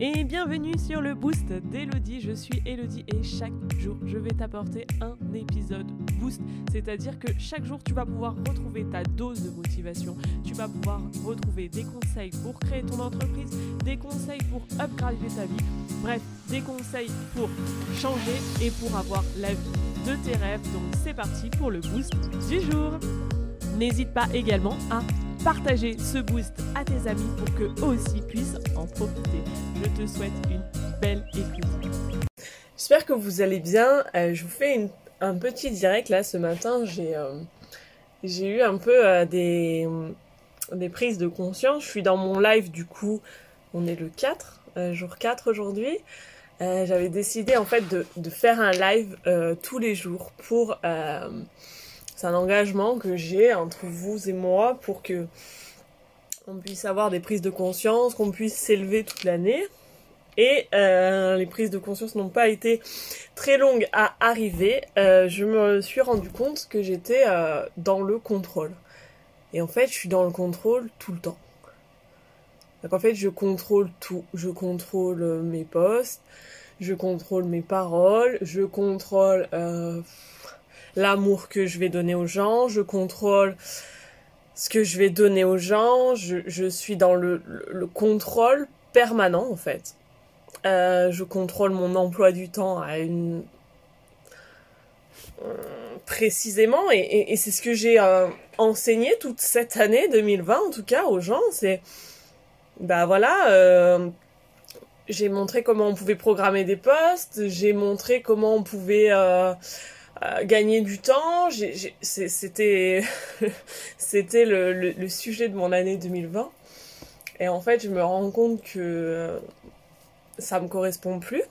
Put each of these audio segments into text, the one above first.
et bienvenue sur le boost d'Elodie. Je suis Elodie et chaque jour je vais t'apporter un épisode boost. C'est-à-dire que chaque jour tu vas pouvoir retrouver ta dose de motivation. Tu vas pouvoir retrouver des conseils pour créer ton entreprise, des conseils pour upgrader ta vie. Bref, des conseils pour changer et pour avoir la vie de tes rêves. Donc c'est parti pour le boost du jour. N'hésite pas également à partager ce boost à tes amis pour que eux aussi puissent en profiter. Je te souhaite une belle écoute. J'espère que vous allez bien. Euh, je vous fais un petit direct là ce matin. J'ai euh, eu un peu euh, des, des prises de conscience. Je suis dans mon live du coup. On est le 4, jour 4 aujourd'hui. J'avais décidé en fait de, de faire un live tous les jours pour c'est un engagement que j'ai entre vous et moi pour que on puisse avoir des prises de conscience, qu'on puisse s'élever toute l'année. Et euh, les prises de conscience n'ont pas été très longues à arriver. Euh, je me suis rendu compte que j'étais euh, dans le contrôle. Et en fait, je suis dans le contrôle tout le temps. Donc en fait, je contrôle tout. Je contrôle mes postes, je contrôle mes paroles, je contrôle l'amour que je vais donner aux gens, je contrôle ce que je vais donner aux gens, je, suis dans le, contrôle permanent en fait. Euh, je contrôle mon emploi du temps à une euh, précisément et, c'est ce que j'ai euh, enseigné toute cette année 2020 en tout cas aux gens c'est bah voilà j'ai montré comment on pouvait programmer des postes j'ai montré comment on pouvait gagner du temps. C'était c'était le, sujet de mon année 2020. Et en fait, je me rends compte que euh, ça me correspond plus.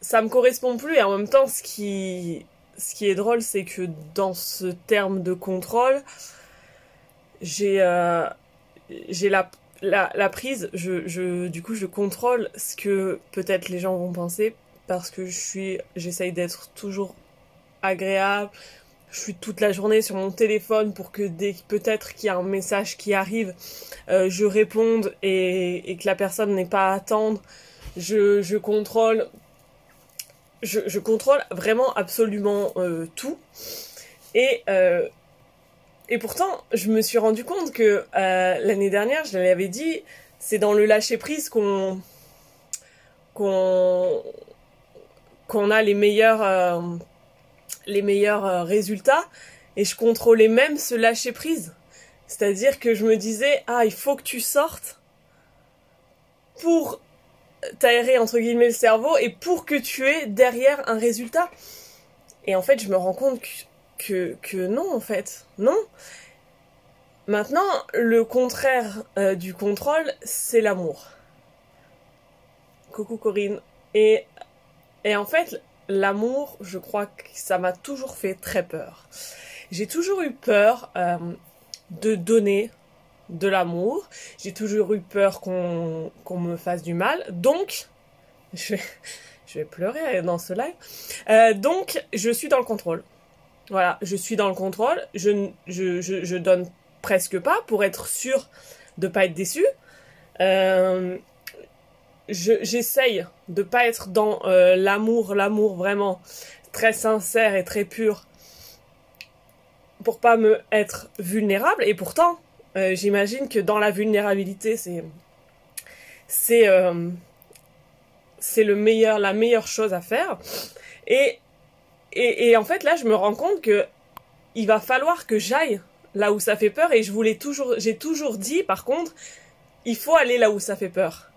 Ça me correspond plus et en même temps, ce qui, ce qui est drôle, c'est que dans ce terme de contrôle, j'ai euh, j'ai la, la, la, prise, je, je, du coup, je contrôle ce que peut-être les gens vont penser parce que je suis, j'essaye d'être toujours agréable. Je suis toute la journée sur mon téléphone pour que dès peut-être qu'il y a un message qui arrive, euh, je réponde et, que la personne n'ait pas à attendre. Je, contrôle, je, contrôle vraiment absolument euh, tout. Et euh, et pourtant, je me suis rendu compte que l'année dernière, je l'avais dit, c'est dans le lâcher prise qu'on qu'on qu'on a les meilleurs, euh, euh, résultats et je contrôlais même ce lâcher prise. C'est-à-dire que je me disais, ah, il faut que tu sortes pour t'aérer entre guillemets le cerveau et pour que tu aies derrière un résultat. Et en fait, je me rends compte que, que, non, en fait, non. Maintenant, le contraire euh, du contrôle, c'est l'amour. Coucou Corinne. Et et en fait, l'amour, je crois que ça m'a toujours fait très peur. J'ai toujours eu peur euh, de donner de l'amour. J'ai toujours eu peur qu'on me fasse du mal. Donc, je vais, je vais pleurer dans ce live. Euh, donc, je suis dans le contrôle. Voilà, je suis dans le contrôle. Je, je, je, donne presque pas pour être sûr de pas être déçu. Euh, j'essaye de pas être dans euh, l'amour, l'amour vraiment très sincère et très pur pour pas me être vulnérable. Et pourtant, euh, j'imagine que dans la vulnérabilité, euh, c'est le meilleur, la meilleure chose à faire. Et, et et en fait là, je me rends compte que il va falloir que j'aille là où ça fait peur. Et je voulais toujours, j'ai toujours dit, par contre, il faut aller là où ça fait peur.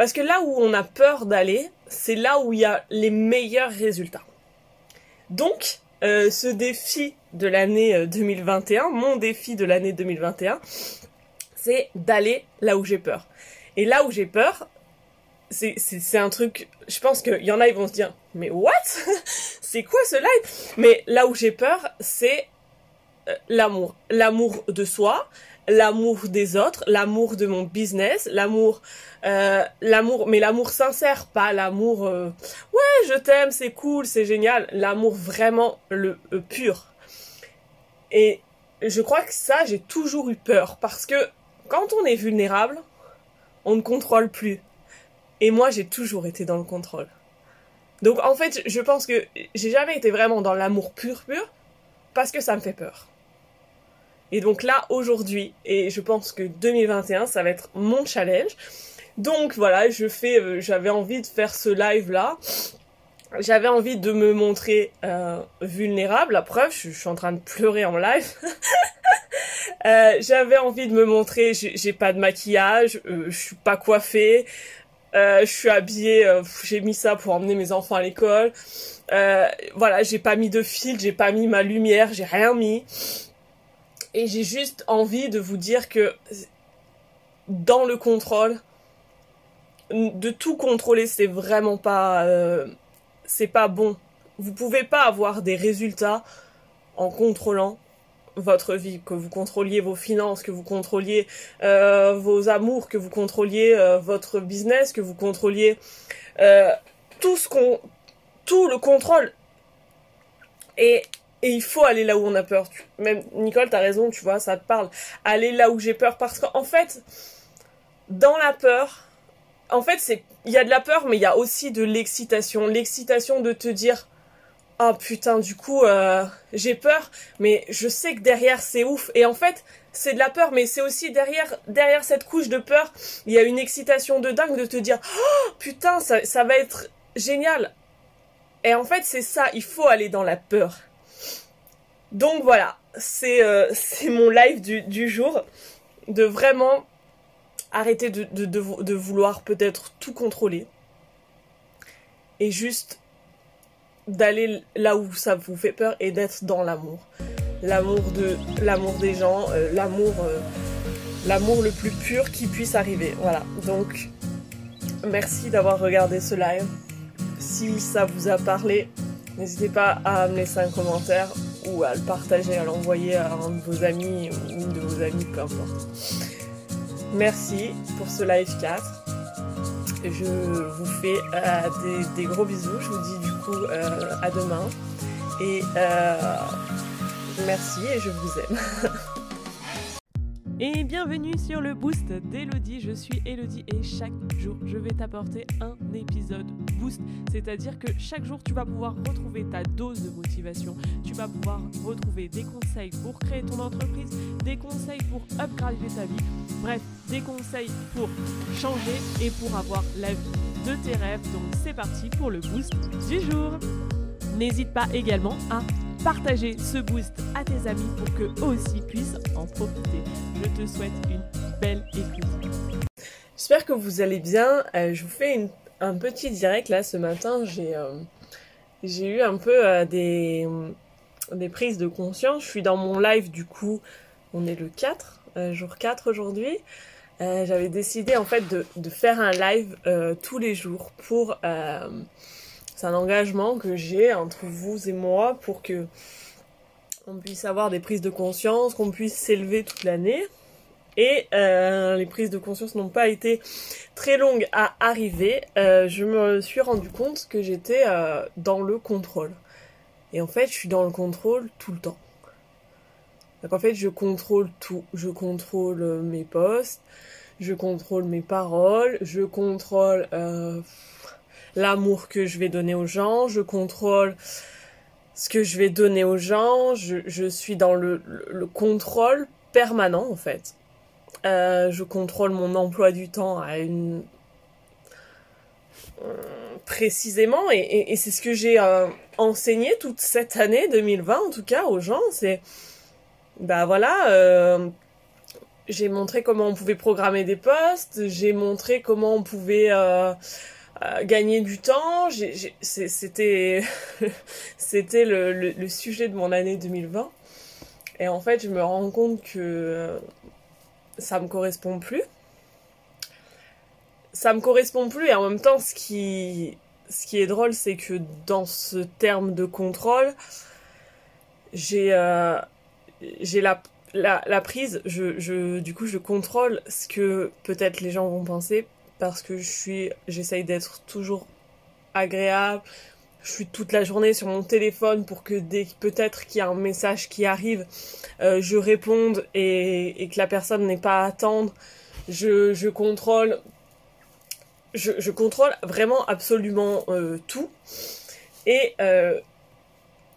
Parce que là où on a peur d'aller, c'est là où il y a les meilleurs résultats. Donc, euh, ce défi de l'année 2021, euh, mon défi de l'année 2021, c'est d'aller là où j'ai peur. Et là où j'ai peur, c'est, un truc, je pense qu'il y en a, ils vont se dire, mais what? C'est quoi ce live? Mais là où j'ai peur, c'est euh, l'amour. L'amour de soi, l'amour des autres, l'amour de mon business, l'amour, euh, l'amour, mais l'amour sincère, pas l'amour, euh, ouais, je t'aime, c'est cool, c'est génial, l'amour vraiment le pur. Et je crois que ça, j'ai toujours eu peur parce que quand on est vulnérable, on ne contrôle plus. Et moi, j'ai toujours été dans le contrôle. Donc en fait, je pense que j'ai jamais été vraiment dans l'amour pur pur parce que ça me fait peur. Et donc là, aujourd'hui, et je pense que 2021, ça va être mon challenge. Donc voilà, je fais, euh, j'avais envie de faire ce live là. J'avais envie de me montrer euh, vulnérable. La preuve, je, suis en train de pleurer en live. euh, j'avais envie de me montrer, j'ai pas de maquillage, je suis pas coiffée, je suis habillée, j'ai mis ça pour emmener mes enfants à l'école. Voilà, j'ai pas mis de fil, j'ai pas mis ma lumière, j'ai rien mis. Et j'ai juste envie de vous dire que dans le contrôle, de tout contrôler, c'est vraiment pas, euh, c'est pas bon. Vous pouvez pas avoir des résultats en contrôlant votre vie, que vous contrôliez vos finances, que vous contrôliez euh, vos amours, que vous contrôliez euh, votre business, que vous contrôliez euh, tout ce qu'on, tout le contrôle. Et, et il faut aller là où on a peur. Même Nicole, t'as raison, tu vois, ça te parle. Aller là où j'ai peur parce qu'en fait, dans la peur, en fait, c'est, il y a de la peur, mais il y a aussi de l'excitation. L'excitation de te dire, oh putain, du coup, euh, j'ai peur, mais je sais que derrière c'est ouf. Et en fait, c'est de la peur, mais c'est aussi derrière, derrière cette couche de peur, il y a une excitation de dingue de te dire, oh putain, ça, ça va être génial. Et en fait, c'est ça, il faut aller dans la peur. Donc voilà, c'est euh, mon live du, jour, de vraiment arrêter de, vouloir peut-être tout contrôler. Et juste d'aller là où ça vous fait peur et d'être dans l'amour. L'amour des gens, euh, l'amour euh, l'amour le plus pur qui puisse arriver. Voilà. Donc merci d'avoir regardé ce live. Si ça vous a parlé, n'hésitez pas à me laisser un commentaire ou à le partager, à l'envoyer à un de vos amis ou une de vos amies, peu importe. Merci pour ce live 4. Je vous fais euh, des, gros bisous. Je vous dis du coup euh, à demain. Et euh, merci et je vous aime. Et bienvenue sur le boost d'Elodie. Je suis Elodie et chaque jour je vais t'apporter un épisode boost. C'est-à-dire que chaque jour tu vas pouvoir retrouver ta dose de motivation. Tu vas pouvoir retrouver des conseils pour créer ton entreprise, des conseils pour upgrader ta vie. Bref, des conseils pour changer et pour avoir la vie de tes rêves. Donc c'est parti pour le boost du jour. N'hésite pas également à partager ce boost à tes amis pour qu'eux aussi puissent en profiter. Je te souhaite une belle écoute. J'espère que vous allez bien. Euh, je vous fais un petit direct là ce matin. J'ai euh, eu un peu euh, des, des prises de conscience. Je suis dans mon live du coup. On est le 4, euh, jour 4 aujourd'hui. J'avais décidé en fait de, de faire un live tous les jours pour c'est un engagement que j'ai entre vous et moi pour que on puisse avoir des prises de conscience, qu'on puisse s'élever toute l'année. Et euh, les prises de conscience n'ont pas été très longues à arriver. Euh, je me suis rendu compte que j'étais euh, dans le contrôle. Et en fait, je suis dans le contrôle tout le temps. Donc en fait, je contrôle tout. Je contrôle mes posts, je contrôle mes paroles, je contrôle l'amour que je vais donner aux gens, je contrôle ce que je vais donner aux gens, je, suis dans le, le, le, contrôle permanent en fait. Euh, je contrôle mon emploi du temps à une précisément et, et, et c'est ce que j'ai euh, enseigné toute cette année 2020 en tout cas aux gens c'est bah voilà euh, j'ai montré comment on pouvait programmer des postes j'ai montré comment on pouvait gagner du temps. C'était c'était le, sujet de mon année 2020. Et en fait, je me rends compte que euh, ça me correspond plus. Ça me correspond plus et en même temps, ce qui, ce qui est drôle, c'est que dans ce terme de contrôle, j'ai euh, j'ai la, la, la prise, je, je, du coup, je contrôle ce que peut-être les gens vont penser parce que je suis, j'essaye d'être toujours agréable. Je suis toute la journée sur mon téléphone pour que dès peut-être qu'il y a un message qui arrive, euh, je réponde et, que la personne n'ait pas à attendre. Je, contrôle je, contrôle vraiment absolument euh, tout. Et, euh,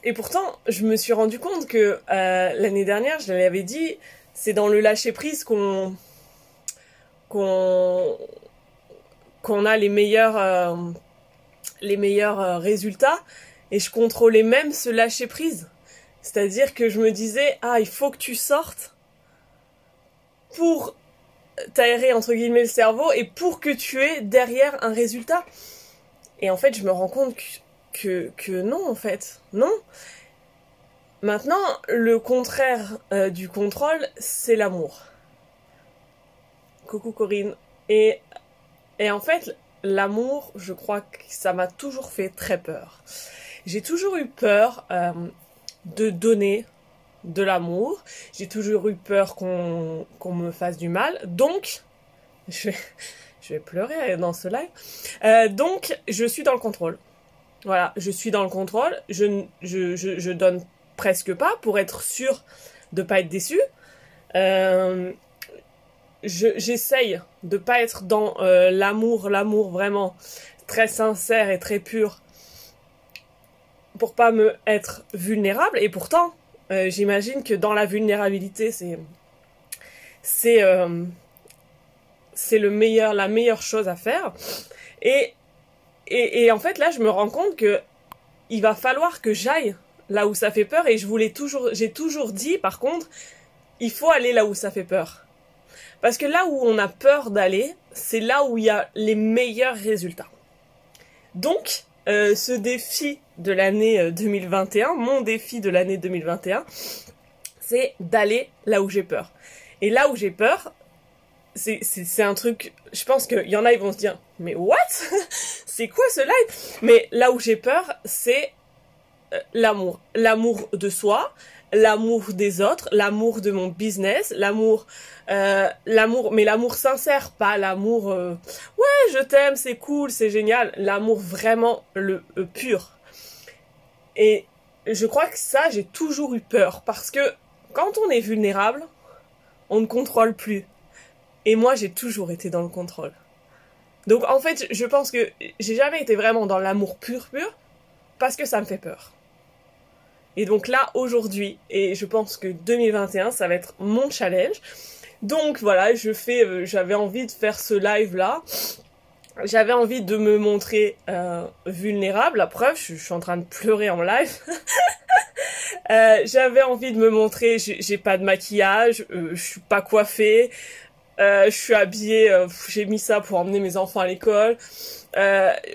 et pourtant, je me suis rendu compte que l'année dernière, je l'avais dit, c'est dans le lâcher prise qu'on qu'on qu'on a les meilleurs les meilleurs résultats. Et je contrôlais même ce lâcher prise. C'est-à-dire que je me disais, ah, il faut que tu sortes pour t'aérer entre guillemets le cerveau et pour que tu aies derrière un résultat. Et en fait, je me rends compte que, que, non, en fait, non. Maintenant, le contraire euh, du contrôle, c'est l'amour. Coucou Corinne. Et, et en fait, l'amour, je crois que ça m'a toujours fait très peur. J'ai toujours eu peur euh, de donner de l'amour. J'ai toujours eu peur qu'on me fasse du mal. Donc, je vais, je vais pleurer dans ce live. Euh, donc, je suis dans le contrôle. Voilà, je suis dans le contrôle. Je, je, je, donne presque pas pour être sûr de pas être déçu. Euh, J'essaye de pas être dans euh, l'amour, l'amour vraiment très sincère et très pur pour pas me être vulnérable. Et pourtant, euh, j'imagine que dans la vulnérabilité, c'est c'est euh, la meilleure chose à faire. Et, et, et en fait, là, je me rends compte que il va falloir que j'aille là où ça fait peur. Et je voulais toujours, j'ai toujours dit, par contre, il faut aller là où ça fait peur. Parce que là où on a peur d'aller, c'est là où il y a les meilleurs résultats. Donc, euh, ce défi de l'année 2021, euh, mon défi de l'année 2021, c'est d'aller là où j'ai peur. Et là où j'ai peur, c'est un truc, je pense qu'il y en a, ils vont se dire, mais what? C'est quoi ce live? Mais là où j'ai peur, c'est l'amour. L'amour de soi, l'amour des autres, l'amour de mon business, l'amour, euh, l'amour, mais l'amour sincère, pas l'amour, euh, ouais, je t'aime, c'est cool, c'est génial, l'amour vraiment le pur. Et je crois que ça, j'ai toujours eu peur parce que quand on est vulnérable, on ne contrôle plus. Et moi, j'ai toujours été dans le contrôle. Donc en fait, je pense que j'ai jamais été vraiment dans l'amour pur pur parce que ça me fait peur. Et donc là, aujourd'hui, et je pense que 2021, ça va être mon challenge. Donc voilà, je fais, euh, j'avais envie de faire ce live là. J'avais envie de me montrer euh, vulnérable. La preuve, je, suis en train de pleurer en live. euh, j'avais envie de me montrer, j'ai pas de maquillage, euh, je suis pas coiffée, je suis habillée, j'ai mis ça pour emmener mes enfants à l'école.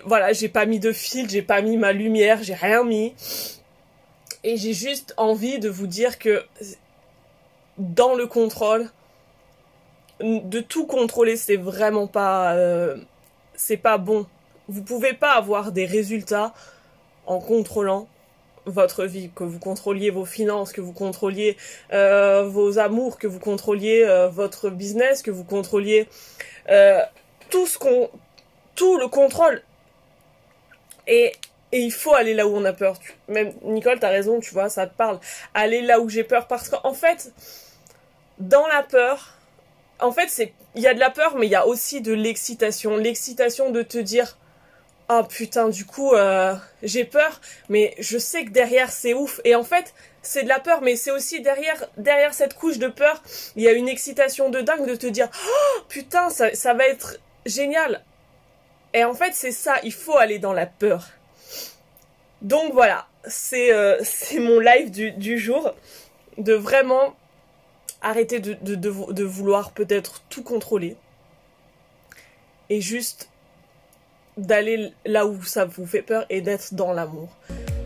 voilà, j'ai pas mis de fil, j'ai pas mis ma lumière, j'ai rien mis. Et j'ai juste envie de vous dire que dans le contrôle, de tout contrôler, c'est vraiment pas, euh, c'est pas bon. Vous pouvez pas avoir des résultats en contrôlant votre vie, que vous contrôliez vos finances, que vous contrôliez euh, vos amours, que vous contrôliez euh, votre business, que vous contrôliez tout ce qu'on, tout le contrôle. Et et il faut aller là où on a peur. Même Nicole, t'as raison, tu vois, ça te parle. Aller là où j'ai peur parce qu'en fait, dans la peur, en fait, c'est il y a de la peur, mais il y a aussi de l'excitation. L'excitation de te dire ah putain, du coup, euh, j'ai peur, mais je sais que derrière c'est ouf. Et en fait, c'est de la peur, mais c'est aussi derrière derrière cette couche de peur, il y a une excitation de dingue de te dire oh putain, ça, ça va être génial. Et en fait, c'est ça, il faut aller dans la peur. Donc voilà, c'est euh, mon live du, jour, de vraiment arrêter de, vouloir peut-être tout contrôler et juste d'aller là où ça vous fait peur et d'être dans l'amour.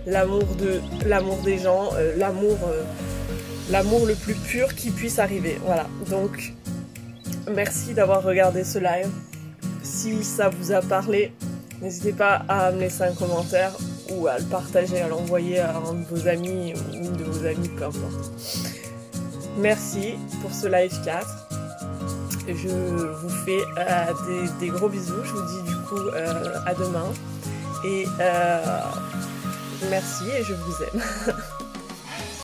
L'amour de l'amour des gens, euh, l'amour euh, l'amour le plus pur qui puisse arriver. Voilà. Donc merci d'avoir regardé ce live. Si ça vous a parlé, n'hésitez pas à me laisser un commentaire ou à le partager, à l'envoyer à un de vos amis ou une de vos amis, peu importe. Merci pour ce live 4. Je vous fais euh, des, gros bisous. Je vous dis du coup euh, à demain. Et euh, merci et je vous aime.